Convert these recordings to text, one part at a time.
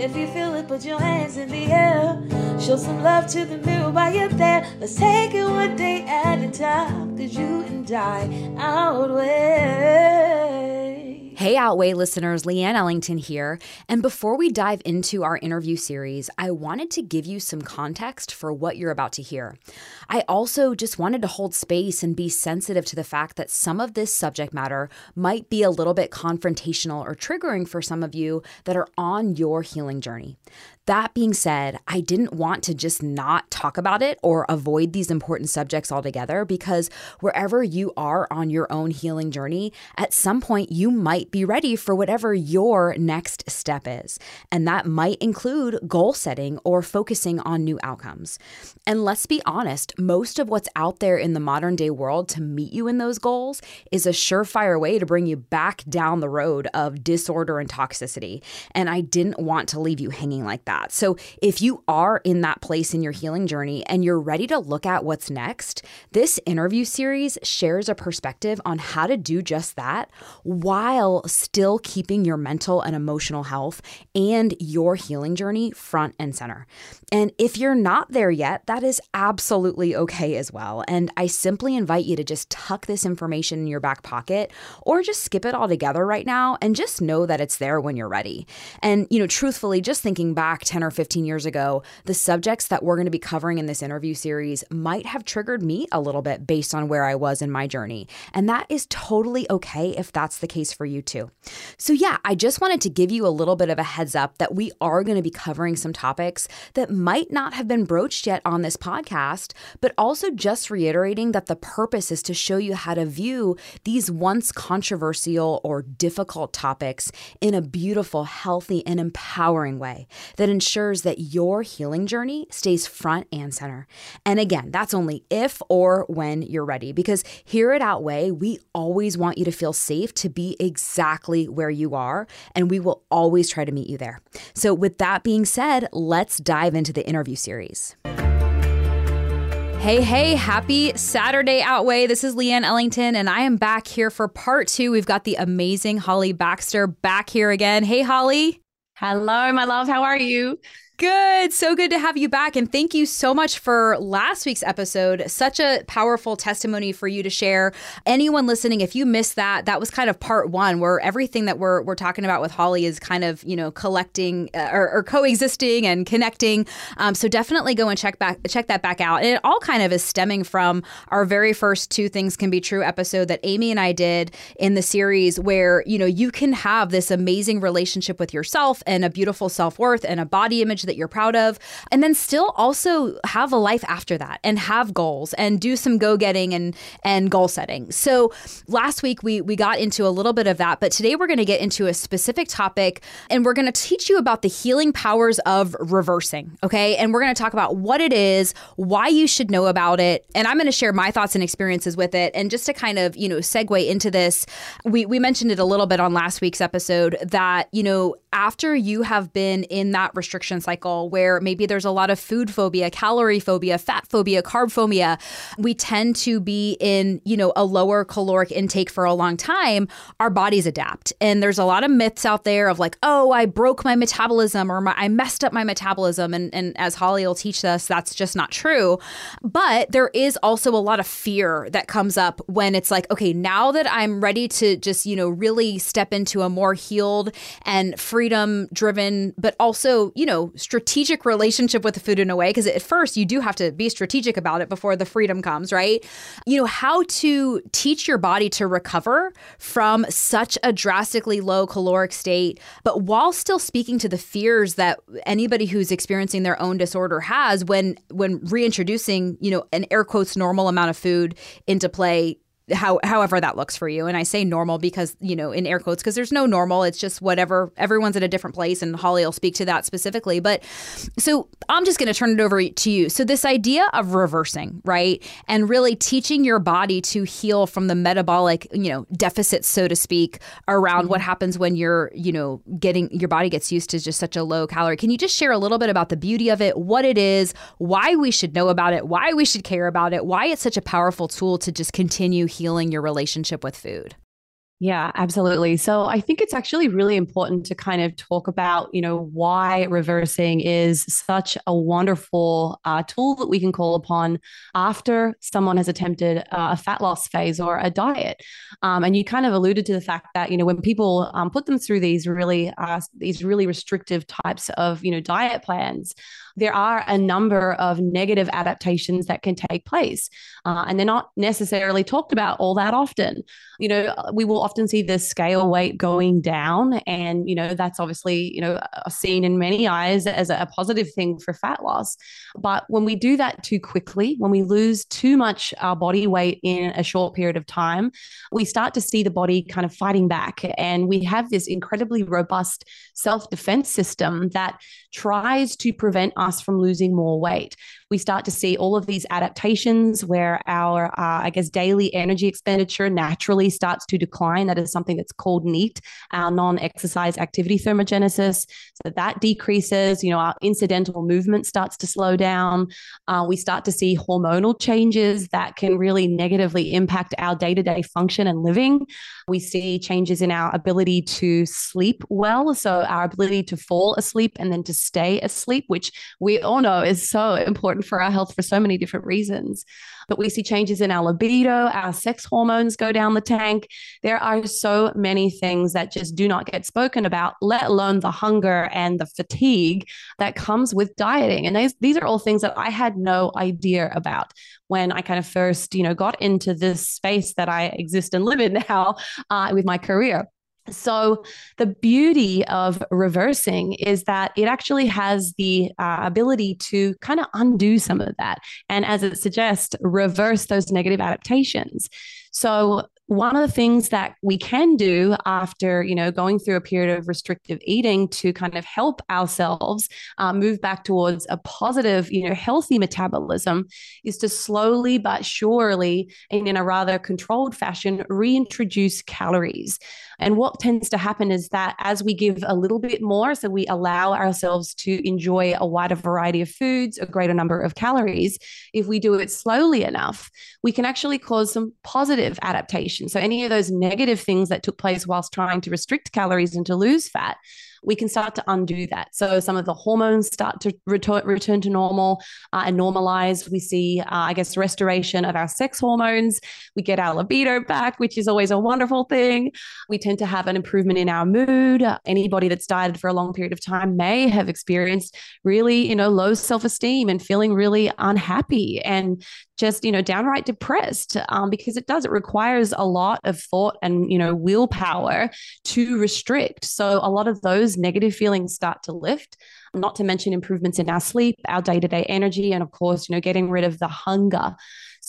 If you feel it, put your hands in the air. Show some love to the mirror while you're there. Let's take it one day at a time. Cause you and I outweigh. Hey, Outweigh listeners, Leanne Ellington here. And before we dive into our interview series, I wanted to give you some context for what you're about to hear. I also just wanted to hold space and be sensitive to the fact that some of this subject matter might be a little bit confrontational or triggering for some of you that are on your healing journey. That being said, I didn't want to just not talk about it or avoid these important subjects altogether because wherever you are on your own healing journey, at some point you might be ready for whatever your next step is. And that might include goal setting or focusing on new outcomes. And let's be honest, most of what's out there in the modern day world to meet you in those goals is a surefire way to bring you back down the road of disorder and toxicity. And I didn't want to leave you hanging like that. So, if you are in that place in your healing journey and you're ready to look at what's next, this interview series shares a perspective on how to do just that while still keeping your mental and emotional health and your healing journey front and center. And if you're not there yet, that is absolutely okay as well. And I simply invite you to just tuck this information in your back pocket or just skip it all together right now and just know that it's there when you're ready. And, you know, truthfully, just thinking back 10 or 15 years ago, the subjects that we're going to be covering in this interview series might have triggered me a little bit based on where I was in my journey. And that is totally okay if that's the case for you too. So, yeah, I just wanted to give you a little bit of a heads up that we are going to be covering some topics that might not have been broached yet on this podcast, but also just reiterating that the purpose is to show you how to view these once controversial or difficult topics in a beautiful, healthy, and empowering way that that ensures that your healing journey stays front and center. And again, that's only if or when you're ready, because here at Outweigh, we always want you to feel safe to be exactly where you are, and we will always try to meet you there. So, with that being said, let's dive into the interview series. Hey, hey, happy Saturday, Outweigh. This is Leanne Ellington, and I am back here for part two. We've got the amazing Holly Baxter back here again. Hey, Holly. Hello, my love. How are you? Good. So good to have you back. And thank you so much for last week's episode. Such a powerful testimony for you to share. Anyone listening, if you missed that, that was kind of part one where everything that we're, we're talking about with Holly is kind of, you know, collecting uh, or, or, coexisting and connecting. Um, so definitely go and check back, check that back out. And it all kind of is stemming from our very first Two Things Can Be True episode that Amy and I did in the series where, you know, you can have this amazing relationship with yourself and a beautiful self worth and a body image that you're proud of, and then still also have a life after that and have goals and do some go getting and and goal setting. So last week we we got into a little bit of that, but today we're going to get into a specific topic and we're going to teach you about the healing powers of reversing. Okay, and we're going to talk about what it is, why you should know about it, and I'm going to share my thoughts and experiences with it. And just to kind of you know segue into this, we we mentioned it a little bit on last week's episode that you know after you have been in that restriction cycle cycle where maybe there's a lot of food phobia, calorie phobia, fat phobia, carb phobia, we tend to be in, you know, a lower caloric intake for a long time, our bodies adapt. And there's a lot of myths out there of like, oh, I broke my metabolism or my, I messed up my metabolism. And, and as Holly will teach us, that's just not true. But there is also a lot of fear that comes up when it's like, okay, now that I'm ready to just, you know, really step into a more healed and freedom driven, but also, you know, strategic relationship with the food in a way because at first you do have to be strategic about it before the freedom comes, right? You know, how to teach your body to recover from such a drastically low caloric state, but while still speaking to the fears that anybody who's experiencing their own disorder has when when reintroducing, you know, an air quotes normal amount of food into play how however that looks for you. And I say normal because, you know, in air quotes, because there's no normal. It's just whatever everyone's at a different place and Holly will speak to that specifically. But so I'm just gonna turn it over to you. So this idea of reversing, right? And really teaching your body to heal from the metabolic, you know, deficits, so to speak, around mm-hmm. what happens when you're, you know, getting your body gets used to just such a low calorie. Can you just share a little bit about the beauty of it, what it is, why we should know about it, why we should care about it, why it's such a powerful tool to just continue healing your relationship with food? Yeah, absolutely. So I think it's actually really important to kind of talk about, you know, why reversing is such a wonderful uh, tool that we can call upon after someone has attempted uh, a fat loss phase or a diet. Um, and you kind of alluded to the fact that, you know, when people um, put them through these really uh, these really restrictive types of, you know, diet plans, there are a number of negative adaptations that can take place. Uh, and they're not necessarily talked about all that often. You know, uh, we will often see the scale weight going down. And, you know, that's obviously, you know, uh, seen in many eyes as a positive thing for fat loss. But when we do that too quickly, when we lose too much our body weight in a short period of time, we start to see the body kind of fighting back. And we have this incredibly robust self defense system that tries to prevent us from losing more weight we start to see all of these adaptations where our, uh, I guess, daily energy expenditure naturally starts to decline. That is something that's called NEAT, our non exercise activity thermogenesis. So that decreases, you know, our incidental movement starts to slow down. Uh, we start to see hormonal changes that can really negatively impact our day to day function and living. We see changes in our ability to sleep well. So, our ability to fall asleep and then to stay asleep, which we all know is so important for our health for so many different reasons. But we see changes in our libido, our sex hormones go down the tank. There are so many things that just do not get spoken about, let alone the hunger and the fatigue that comes with dieting. And these, these are all things that I had no idea about when I kind of first, you know, got into this space that I exist and live in now uh, with my career. So, the beauty of reversing is that it actually has the uh, ability to kind of undo some of that. And as it suggests, reverse those negative adaptations. So, one of the things that we can do after you know going through a period of restrictive eating to kind of help ourselves uh, move back towards a positive you know healthy metabolism is to slowly but surely and in a rather controlled fashion reintroduce calories and what tends to happen is that as we give a little bit more, so we allow ourselves to enjoy a wider variety of foods, a greater number of calories, if we do it slowly enough, we can actually cause some positive adaptation. So any of those negative things that took place whilst trying to restrict calories and to lose fat we can start to undo that. So some of the hormones start to return, return to normal uh, and normalize. We see, uh, I guess, restoration of our sex hormones. We get our libido back, which is always a wonderful thing. We tend to have an improvement in our mood. Anybody that's dieted for a long period of time may have experienced really, you know, low self esteem and feeling really unhappy and just you know downright depressed um, because it does it requires a lot of thought and you know willpower to restrict so a lot of those negative feelings start to lift not to mention improvements in our sleep our day-to-day energy and of course you know getting rid of the hunger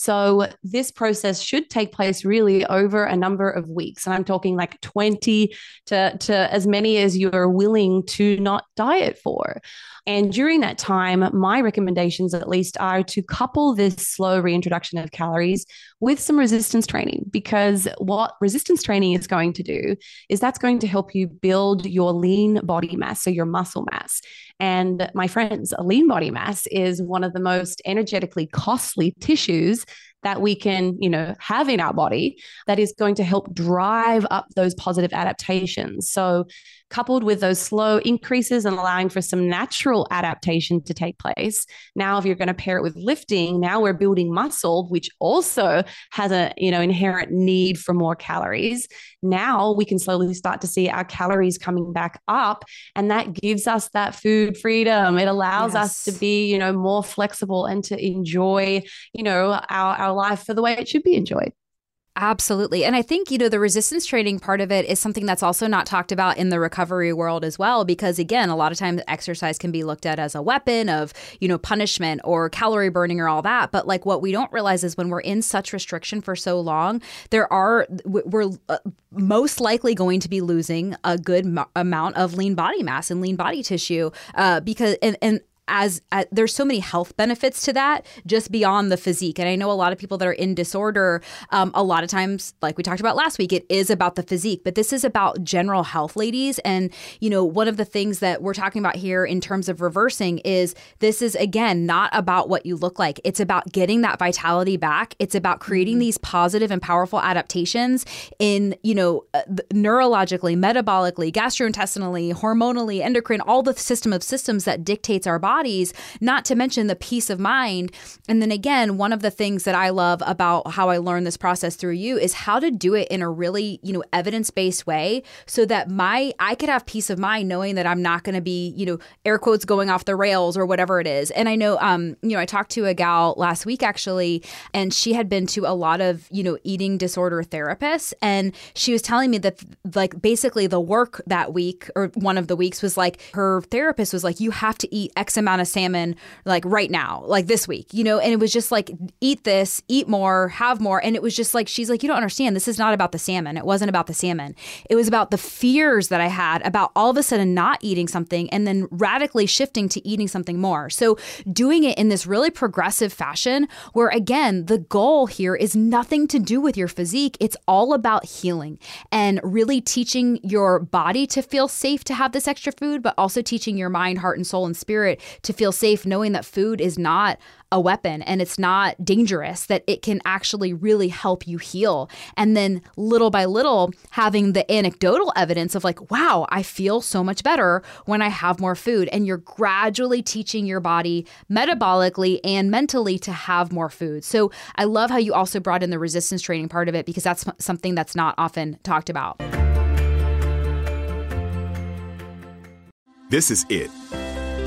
so this process should take place really over a number of weeks. And I'm talking like 20 to, to as many as you're willing to not diet for. And during that time, my recommendations at least are to couple this slow reintroduction of calories with some resistance training because what resistance training is going to do is that's going to help you build your lean body mass, so your muscle mass. And my friends, a lean body mass is one of the most energetically costly tissues that we can, you know, have in our body that is going to help drive up those positive adaptations. So coupled with those slow increases and allowing for some natural adaptation to take place. Now, if you're going to pair it with lifting, now we're building muscle, which also has a you know inherent need for more calories. Now we can slowly start to see our calories coming back up, and that gives us that food freedom. It allows yes. us to be you know more flexible and to enjoy you know our, our life for the way it should be enjoyed. Absolutely. And I think, you know, the resistance training part of it is something that's also not talked about in the recovery world as well, because again, a lot of times exercise can be looked at as a weapon of, you know, punishment or calorie burning or all that. But like what we don't realize is when we're in such restriction for so long, there are, we're uh, most likely going to be losing a good m- amount of lean body mass and lean body tissue uh, because, and, and as, as, there's so many health benefits to that just beyond the physique. And i know a lot of people that are in disorder um, a lot of times like we talked about last week it is about the physique but this is about general health ladies. And you know one of the things that we're talking about here in terms of reversing is this is again not about what you look like. It's about getting that vitality back. It's about creating mm-hmm. these positive and powerful adaptations in you know uh, neurologically metabolically gastrointestinally hormonally endocrine all the system of systems that dictates our body bodies, not to mention the peace of mind. And then again, one of the things that I love about how I learned this process through you is how to do it in a really, you know, evidence-based way so that my I could have peace of mind knowing that I'm not going to be, you know, air quotes going off the rails or whatever it is. And I know um, you know, I talked to a gal last week actually, and she had been to a lot of, you know, eating disorder therapists and she was telling me that like basically the work that week or one of the weeks was like her therapist was like you have to eat X amount of salmon like right now, like this week, you know, and it was just like, eat this, eat more, have more. And it was just like, she's like, you don't understand. This is not about the salmon. It wasn't about the salmon. It was about the fears that I had about all of a sudden not eating something and then radically shifting to eating something more. So doing it in this really progressive fashion where, again, the goal here is nothing to do with your physique. It's all about healing and really teaching your body to feel safe to have this extra food, but also teaching your mind, heart, and soul and spirit to feel safe knowing that food is not a weapon and it's not dangerous, that it can actually really help you heal. And then little by little, having the anecdotal evidence of like, wow, I feel so much better when I have more food. And you're gradually teaching your body metabolically and mentally to have more food. So I love how you also brought in the resistance training part of it because that's something that's not often talked about. This is it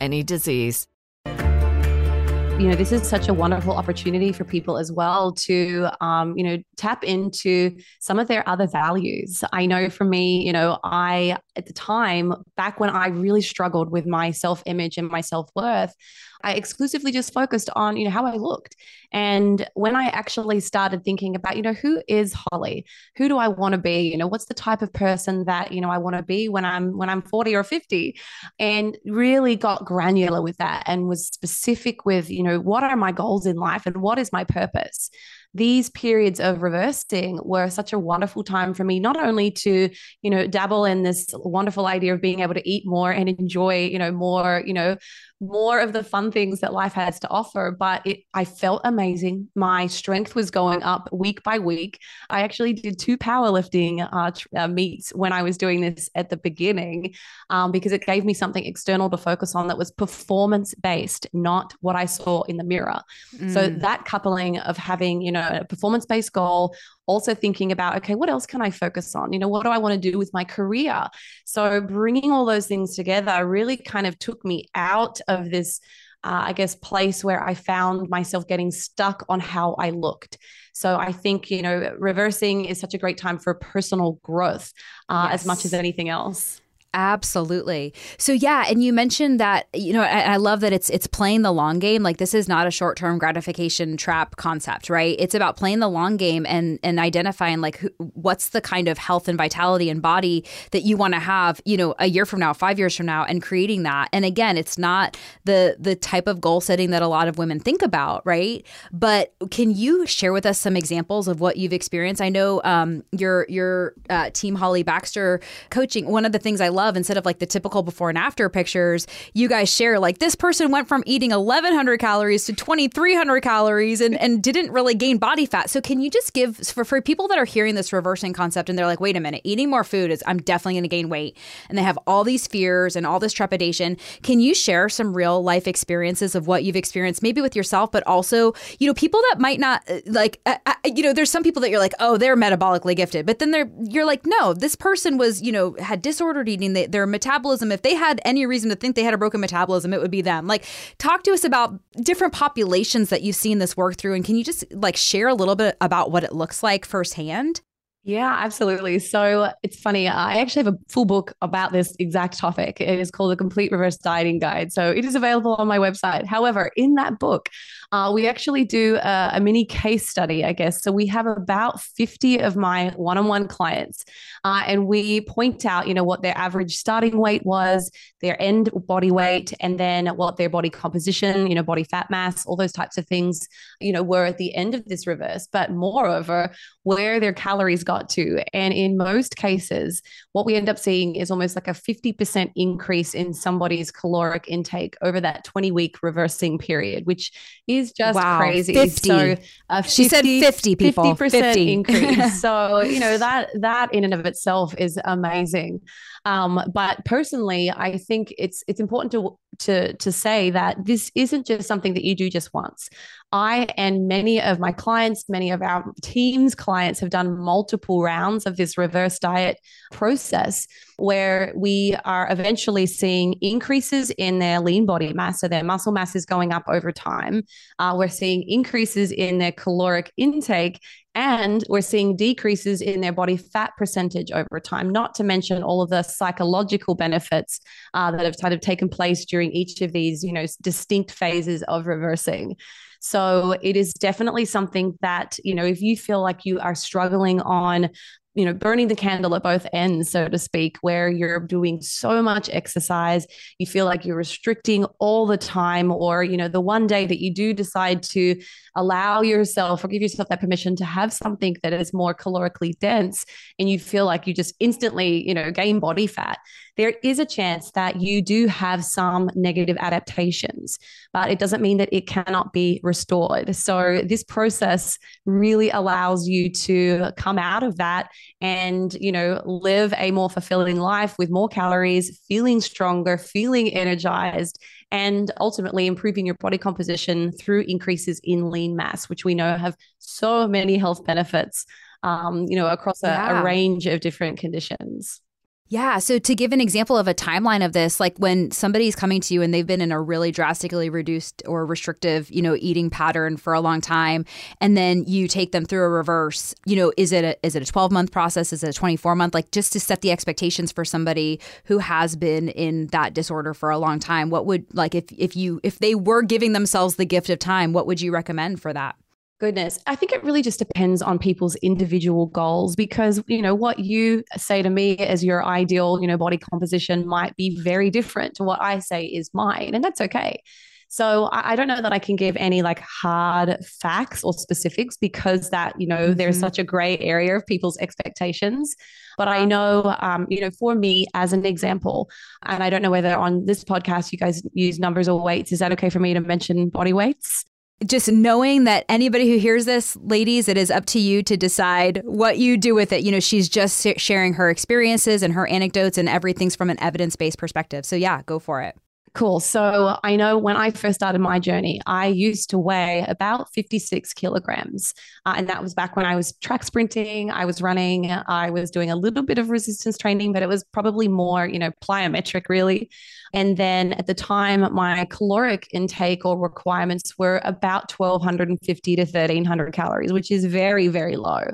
any disease. You know, this is such a wonderful opportunity for people as well to, um, you know, tap into some of their other values. I know for me, you know, I, at the time, back when I really struggled with my self image and my self worth, I exclusively just focused on, you know, how I looked. And when I actually started thinking about, you know, who is Holly? Who do I want to be? You know, what's the type of person that, you know, I want to be when I'm when I'm 40 or 50? And really got granular with that and was specific with, you know, what are my goals in life and what is my purpose? These periods of reversing were such a wonderful time for me, not only to, you know, dabble in this wonderful idea of being able to eat more and enjoy, you know, more, you know, more of the fun things that life has to offer. But it, I felt amazing. My strength was going up week by week. I actually did two powerlifting uh, uh, meets when I was doing this at the beginning um, because it gave me something external to focus on that was performance based, not what I saw in the mirror. Mm. So that coupling of having, you know, a performance based goal also thinking about okay what else can i focus on? You know what do i want to do with my career? So bringing all those things together really kind of took me out of this uh, i guess place where i found myself getting stuck on how i looked. So i think you know reversing is such a great time for personal growth uh, yes. as much as anything else Absolutely. So yeah, and you mentioned that you know I, I, love that it's it's playing the long game. Like this is not a short term gratification trap concept, right? It's about playing the long game and and identifying like who, what's the kind of health and vitality and body that you want to have, you know, a year from now, five years from now, and creating that. And again, it's not the the type of goal setting that a lot of women think about, right? But can you share with us some examples of what you've experienced? I know um, your your uh, team Holly Baxter coaching. One of the things I love instead of like the typical before and after pictures, you guys share like this person went from eating 1100 calories to 2300 calories and, and didn't really gain body fat. So can you just give for, for people that are hearing this reversing concept and they're like, wait a minute, eating more food is I'm definitely going to gain weight and they have all these fears and all this trepidation. Can you share some real life experiences of what you've experienced, maybe with yourself, but also, you know, people that might not uh, like, uh, uh, you know, there's some people that you're like, oh, they're metabolically gifted, but then they're, you're like, no, this person was, you know, had disordered eating, they, their metabolism, if they had any reason to think they had a broken metabolism, it would be them. Like, talk to us about different populations that you've seen this work through. And can you just like share a little bit about what it looks like firsthand? Yeah, absolutely. So it's funny. I actually have a full book about this exact topic. It is called The Complete Reverse Dieting Guide. So it is available on my website. However, in that book, uh, we actually do a, a, mini case study, I guess. So we have about 50 of my one on one clients, uh, and we point out, you know, what their average starting weight was, their end body weight, and then what their body composition, you know, body fat mass, all those types of things, you know, were at the end of this reverse. But moreover, where their calories got to. And in most cases, what we end up seeing is almost like a 50% increase in somebody's caloric intake over that 20 week reversing period, which is just wow, crazy. 50. So uh, 50, she said 50 people 50% 50. increase. so, you know, that that in and of itself is amazing. Um, but personally, I think it's it's important to to to say that this isn't just something that you do just once. I and many of my clients, many of our team's clients have done multiple rounds of this reverse diet process where we are eventually seeing increases in their lean body mass. So their muscle mass is going up over time. Uh, we're seeing increases in their caloric intake and we're seeing decreases in their body fat percentage over time, not to mention all of the psychological benefits uh, that have kind of taken place during each of these, you know, distinct phases of reversing. So it is definitely something that, you know, if you feel like you are struggling on you know burning the candle at both ends so to speak where you're doing so much exercise you feel like you're restricting all the time or you know the one day that you do decide to allow yourself or give yourself that permission to have something that is more calorically dense and you feel like you just instantly you know gain body fat there is a chance that you do have some negative adaptations, but it doesn't mean that it cannot be restored. So, this process really allows you to come out of that and, you know, live a more fulfilling life with more calories, feeling stronger, feeling energized and ultimately improving your body composition through increases in lean mass, which we know have so many health benefits, um, you know, across a, yeah. a range of different conditions. Yeah. So to give an example of a timeline of this, like when somebody's coming to you and they've been in a really drastically reduced or restrictive, you know, eating pattern for a long time, and then you take them through a reverse, you know, is it a is it a 12 month process? Is it a 24 month? Like just to set the expectations for somebody who has been in that disorder for a long time, what would like if if you if they were giving themselves the gift of time, what would you recommend for that? Goodness. I think it really just depends on people's individual goals because, you know, what you say to me as your ideal, you know, body composition might be very different to what I say is mine. And that's okay. So I, don't know that I can give any like hard facts or specifics because that, you know, mm-hmm. there's such a gray area of people's expectations. But I know, um, you know, for me as an example, and I don't know whether on this podcast you guys use numbers or weights. Is that okay for me to mention body weights? Just knowing that anybody who hears this, ladies, it is up to you to decide what you do with it. You know, she's just sharing her experiences and her anecdotes, and everything's from an evidence based perspective. So, yeah, go for it. Cool. So I know when I first started my journey, I used to weigh about 56 kilograms. Uh, and that was back when I was track sprinting, I was running, I was doing a little bit of resistance training, but it was probably more, you know, plyometric really. And then at the time, my caloric intake or requirements were about 1250 to 1300 calories, which is very, very low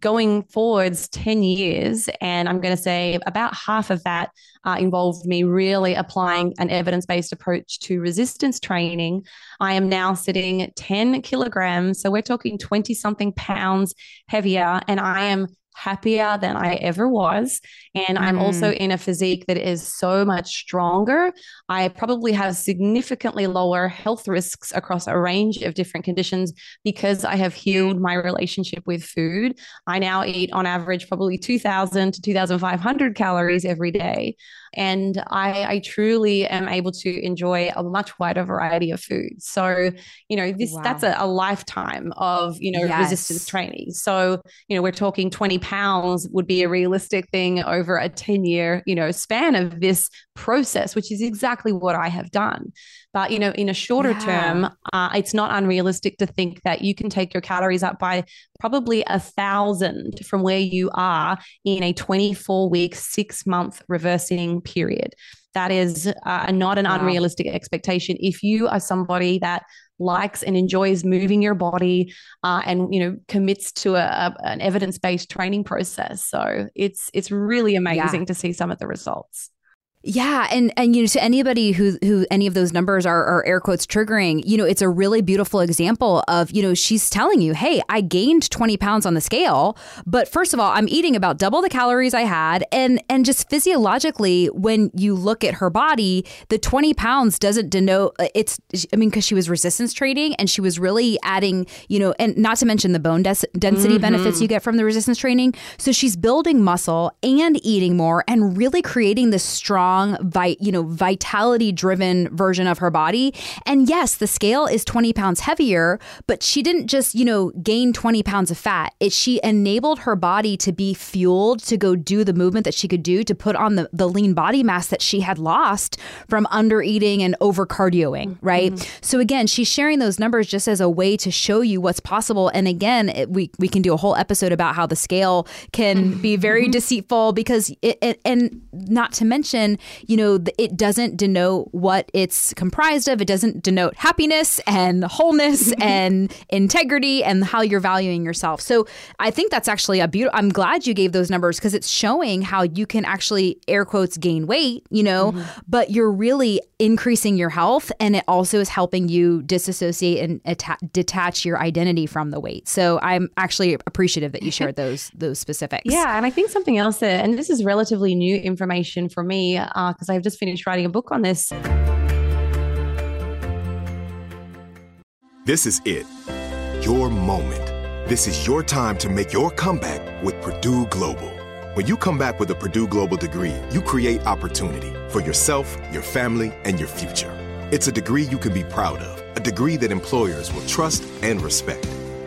going forwards 10 years, and I'm going to say about half of that uh, involved me really applying an evidence based approach to resistance training. I am now sitting 10 kilograms. So we're talking 20 something pounds heavier, and I am happier than I ever was. And I'm also Mm. in a physique that is so much stronger. I probably have significantly lower health risks across a range of different conditions because I have healed my relationship with food. I now eat on average probably 2,000 to 2,500 calories every day. And I, I truly am able to enjoy a much wider variety of foods. So, you know, this Wow. that's a, a lifetime of, you know, resistance training. So, you know, we're talking 20 pounds would be a realistic thing over a 10 year, you know, span of this process, which is exactly what I have done. But, you know, in a shorter Yeah. term, uh, it's not unrealistic to think that you can take your calories up by probably a thousand from where you are in a 24 week, six month reversing period. That is uh, not an Wow. unrealistic expectation. If you are somebody that likes and enjoys moving your body uh, and you know commits to a, a- an evidence-based training process so it's it's really amazing to see some of the results Yeah, and and you know to anybody who who any of those numbers are, are air quotes triggering, you know, it's a really beautiful example of you know she's telling you, hey, I gained twenty pounds on the scale, but first of all, I'm eating about double the calories I had, and and just physiologically, when you look at her body, the twenty pounds doesn't denote uh, it's. I mean, because she was resistance training and she was really adding, you know, and not to mention the bone des- density mm-hmm. benefits you get from the resistance training. So she's building muscle and eating more and really creating this strong, vi- you know, vitality driven version of her body. And yes, the scale is 20 pounds heavier, but she didn't just, you know, gain 20 pounds of fat. It she enabled her body to be fueled to go do the movement that she could do to put on the, the lean body mass that she had lost from under eating and over cardioing, mm-hmm. right? Mm-hmm. So again, she's sharing those numbers just as a way to show you what's possible. And again, it, we we can do a whole episode about how the scale can mm-hmm. be very deceitful because it, it and not to mention, you know, it doesn't denote what it's comprised of. It doesn't denote happiness and wholeness and integrity and how you're valuing yourself. So I think that's actually a beautiful. I'm glad you gave those numbers because it's showing how you can actually air quotes gain weight, you know, mm-hmm. but you're really increasing your health and it also is helping you disassociate and atta- detach your identity from the weight. So I'm actually appreciative that you shared those those specifics. Yeah, and I think something else that, and this is relatively new information for me because I've just finished writing a book on this. This is it. Your moment. This is your time to make your comeback with Purdue Global. When you come back with a Purdue Global degree, you create opportunity for yourself, your family, and your future. It's a degree you can be proud of, a degree that employers will trust and respect.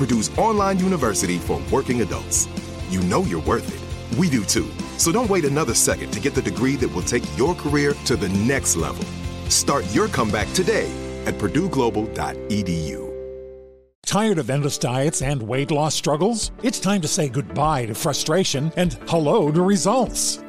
Purdue's online university for working adults. You know you're worth it. We do too. So don't wait another second to get the degree that will take your career to the next level. Start your comeback today at purdueglobal.edu. Tired of endless diets and weight loss struggles? It's time to say goodbye to frustration and hello to results.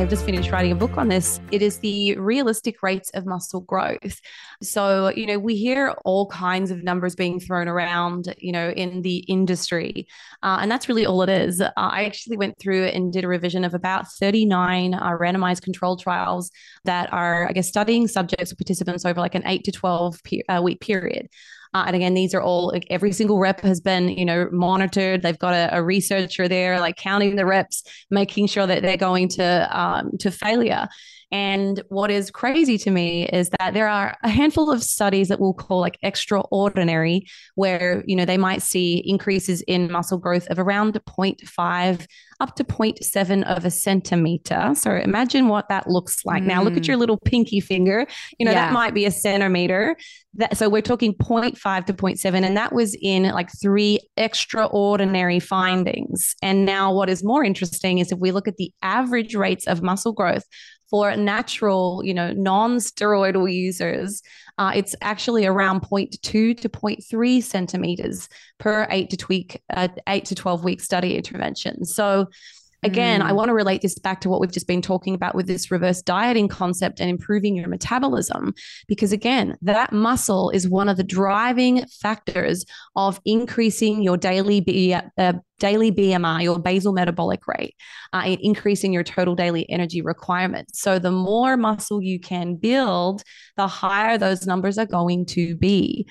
I've just finished writing a book on this. It is the realistic rates of muscle growth. So, you know, we hear all kinds of numbers being thrown around, you know, in the industry. Uh, and that's really all it is. Uh, I actually went through and did a revision of about 39 uh, randomized controlled trials that are, I guess, studying subjects or participants over like an eight to 12 pe- uh, week period. Uh, and again, these are all like every single rep has been, you know, monitored. They've got a, a researcher there, like counting the reps, making sure that they're going to um, to failure. And what is crazy to me is that there are a handful of studies that we'll call like extraordinary, where you know they might see increases in muscle growth of around 0.5 up to 0.7 of a centimeter. So imagine what that looks like. Mm. Now look at your little pinky finger. You know, yeah. that might be a centimeter. That, so we're talking 0.5 to 0.7. And that was in like three extraordinary findings. And now what is more interesting is if we look at the average rates of muscle growth for natural, you know, non-steroidal users, uh, it's actually around 0.2 to 0.3 centimeters per eight to tweak, uh, eight to 12 week study intervention. So Again, mm. I want to relate this back to what we've just been talking about with this reverse dieting concept and improving your metabolism. Because again, that muscle is one of the driving factors of increasing your daily B, uh, daily BMI, your basal metabolic rate, uh, and increasing your total daily energy requirements. So the more muscle you can build, the higher those numbers are going to be.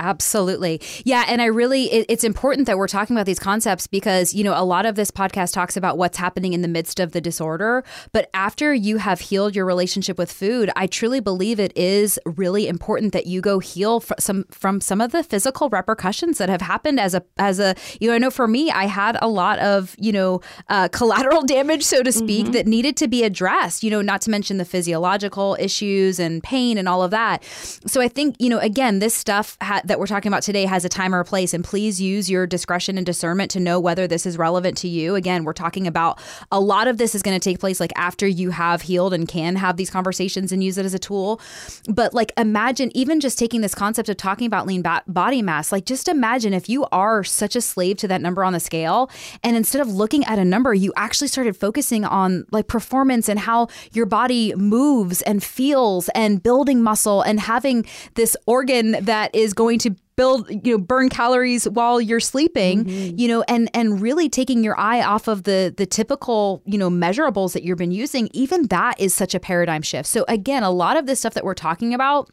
Absolutely. Yeah. And I really, it, it's important that we're talking about these concepts because, you know, a lot of this podcast talks about what's happening in the midst of the disorder. But after you have healed your relationship with food, I truly believe it is really important that you go heal from some, from some of the physical repercussions that have happened as a, as a, you know, I know for me, I had a lot of, you know, uh, collateral damage, so to speak, mm-hmm. that needed to be addressed, you know, not to mention the physiological issues and pain and all of that. So I think, you know, again, this stuff had, that we're talking about today has a time or a place, and please use your discretion and discernment to know whether this is relevant to you. Again, we're talking about a lot of this is going to take place like after you have healed and can have these conversations and use it as a tool. But like, imagine even just taking this concept of talking about lean ba- body mass, like, just imagine if you are such a slave to that number on the scale, and instead of looking at a number, you actually started focusing on like performance and how your body moves and feels and building muscle and having this organ that is going to build you know burn calories while you're sleeping mm-hmm. you know and and really taking your eye off of the the typical you know measurables that you've been using even that is such a paradigm shift so again a lot of this stuff that we're talking about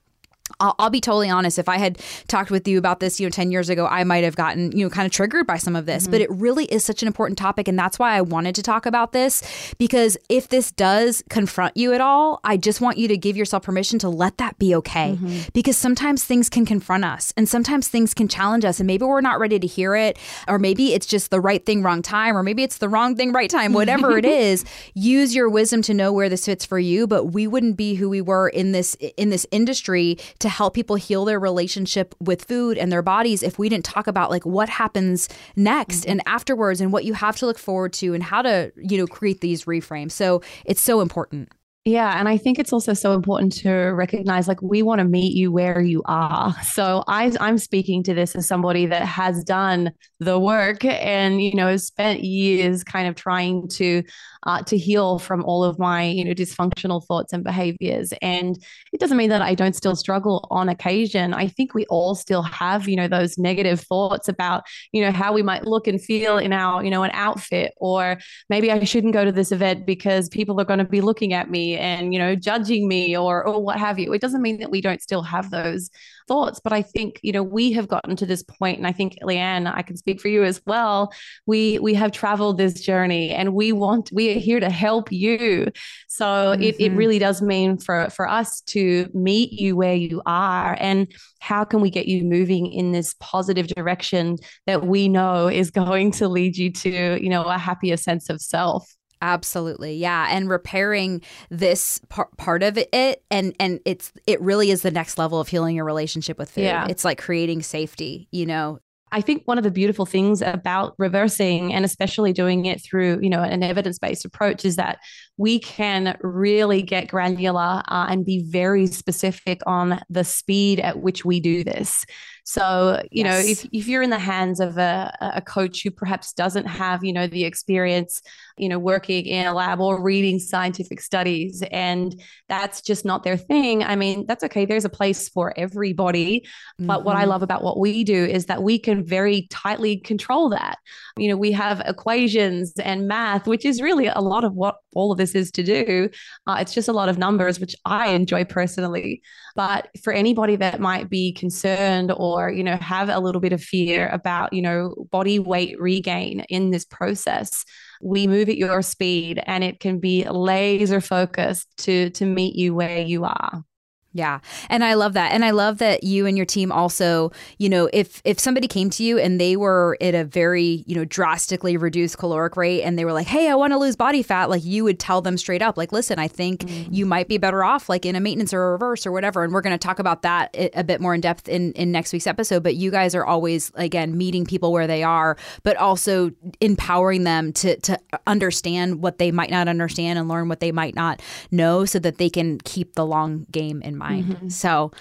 I'll, I'll, be totally honest. If I had talked with you about this, you know, 10 years ago, I might have gotten, you know, kind of triggered by some of this. Mm-hmm. But it really is such an important topic. And that's why I wanted to talk about this. Because if this does confront you at all, I just want you to give yourself permission to let that be okay. Mm-hmm. Because sometimes things can confront us and sometimes things can challenge us. And maybe we're not ready to hear it. Or maybe it's just the right thing, wrong time. Or maybe it's the wrong thing, right time. Whatever it is, use your wisdom to know where this fits for you. But we wouldn't be who we were in this in this industry to help people heal their relationship with food and their bodies if we didn't talk about like what happens next mm-hmm. and afterwards and what you have to look forward to and how to, you know, create these reframes. So it's so important. Yeah. And I think it's also so important to recognize like we want to meet you where you are. So I, I'm speaking to this as somebody that has done the work and, you know, spent years kind of trying to uh, to heal from all of my, you know, dysfunctional thoughts and behaviors. And it doesn't mean that I don't still struggle on occasion. I think we all still have, you know, those negative thoughts about, you know, how we might look and feel in our, you know, an outfit, or maybe I shouldn't go to this event because people are going to be looking at me and, you know, judging me or, or what have you. It doesn't mean that we don't still have those thoughts. But I think, you know, we have gotten to this point, and I think Leanne, I can speak for you as well. We we have traveled this journey and we want we are here to help you. So mm-hmm. it, it mm-hmm. really does mean for for us to meet you where you are and how can we get you moving in this positive direction that we know is going to lead you to, you know, a happier sense of self. Absolutely. Yeah, and repairing this par- part of it and and it's it really is the next level of healing your relationship with food. Yeah. It's like creating safety, you know, I think one of the beautiful things about reversing and especially doing it through, you know, an evidence-based approach is that we can really get granular uh, and be very specific on the speed at which we do this. So, you yes. know, if, if you're in the hands of a, a coach who perhaps doesn't have, you know, the experience, you know, working in a lab or reading scientific studies, and that's just not their thing, I mean, that's okay. There's a place for everybody. Mm-hmm. But what I mm-hmm. love about what we do is that we can very tightly control that. You know, we have equations and math, which is really a lot of what all of this is to do. Uh, it's just a lot of numbers, which I enjoy personally. But for anybody that might be concerned or, you know, have a little bit of fear about, you know, body weight regain in this process, we move at your speed and it can be laser focused to to meet you where you are. Yeah. And I love that. And I love that you and your team also, you know, if if somebody came to you and they were at a very, you know, drastically reduced caloric rate and they were like, "Hey, I want to lose body fat," like you would tell them straight up, like, "Listen, I think mm-hmm. you might be better off like in a maintenance or a reverse or whatever." And we're going to talk about that a bit more in depth in in next week's episode, but you guys are always again meeting people where they are, but also empowering them to to understand what they might not understand and learn what they might not know so that they can keep the long game in mind mind. Mm-hmm. So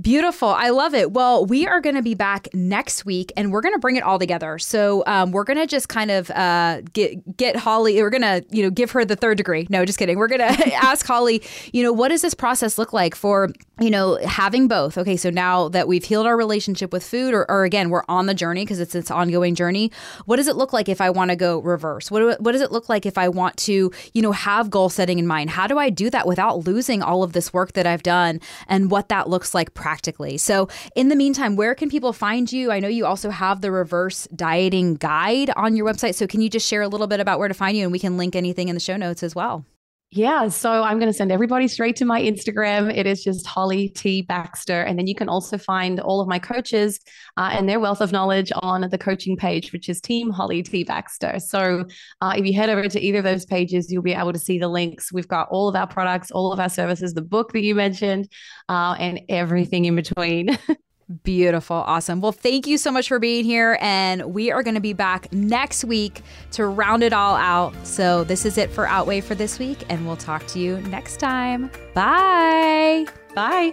Beautiful. I love it. Well, we are going to be back next week and we're going to bring it all together. So, um, we're going to just kind of uh, get get Holly, we're going to, you know, give her the third degree. No, just kidding. We're going to ask Holly, you know, what does this process look like for, you know, having both? Okay, so now that we've healed our relationship with food or, or again, we're on the journey because it's this ongoing journey. What does it look like if I want to go reverse? What what does it look like if I want to, you know, have goal setting in mind? How do I do that without losing all of this work that I've done and what that looks like practically. So, in the meantime, where can people find you? I know you also have the reverse dieting guide on your website. So, can you just share a little bit about where to find you? And we can link anything in the show notes as well. Yeah, so I'm going to send everybody straight to my Instagram. It is just Holly T Baxter, and then you can also find all of my coaches uh, and their wealth of knowledge on the coaching page, which is Team Holly T Baxter. So uh, if you head over to either of those pages, you'll be able to see the links. We've got all of our products, all of our services, the book that you mentioned, uh, and everything in between. Beautiful. Awesome. Well, thank you so much for being here. And we are going to be back next week to round it all out. So, this is it for Outweigh for this week. And we'll talk to you next time. Bye. Bye.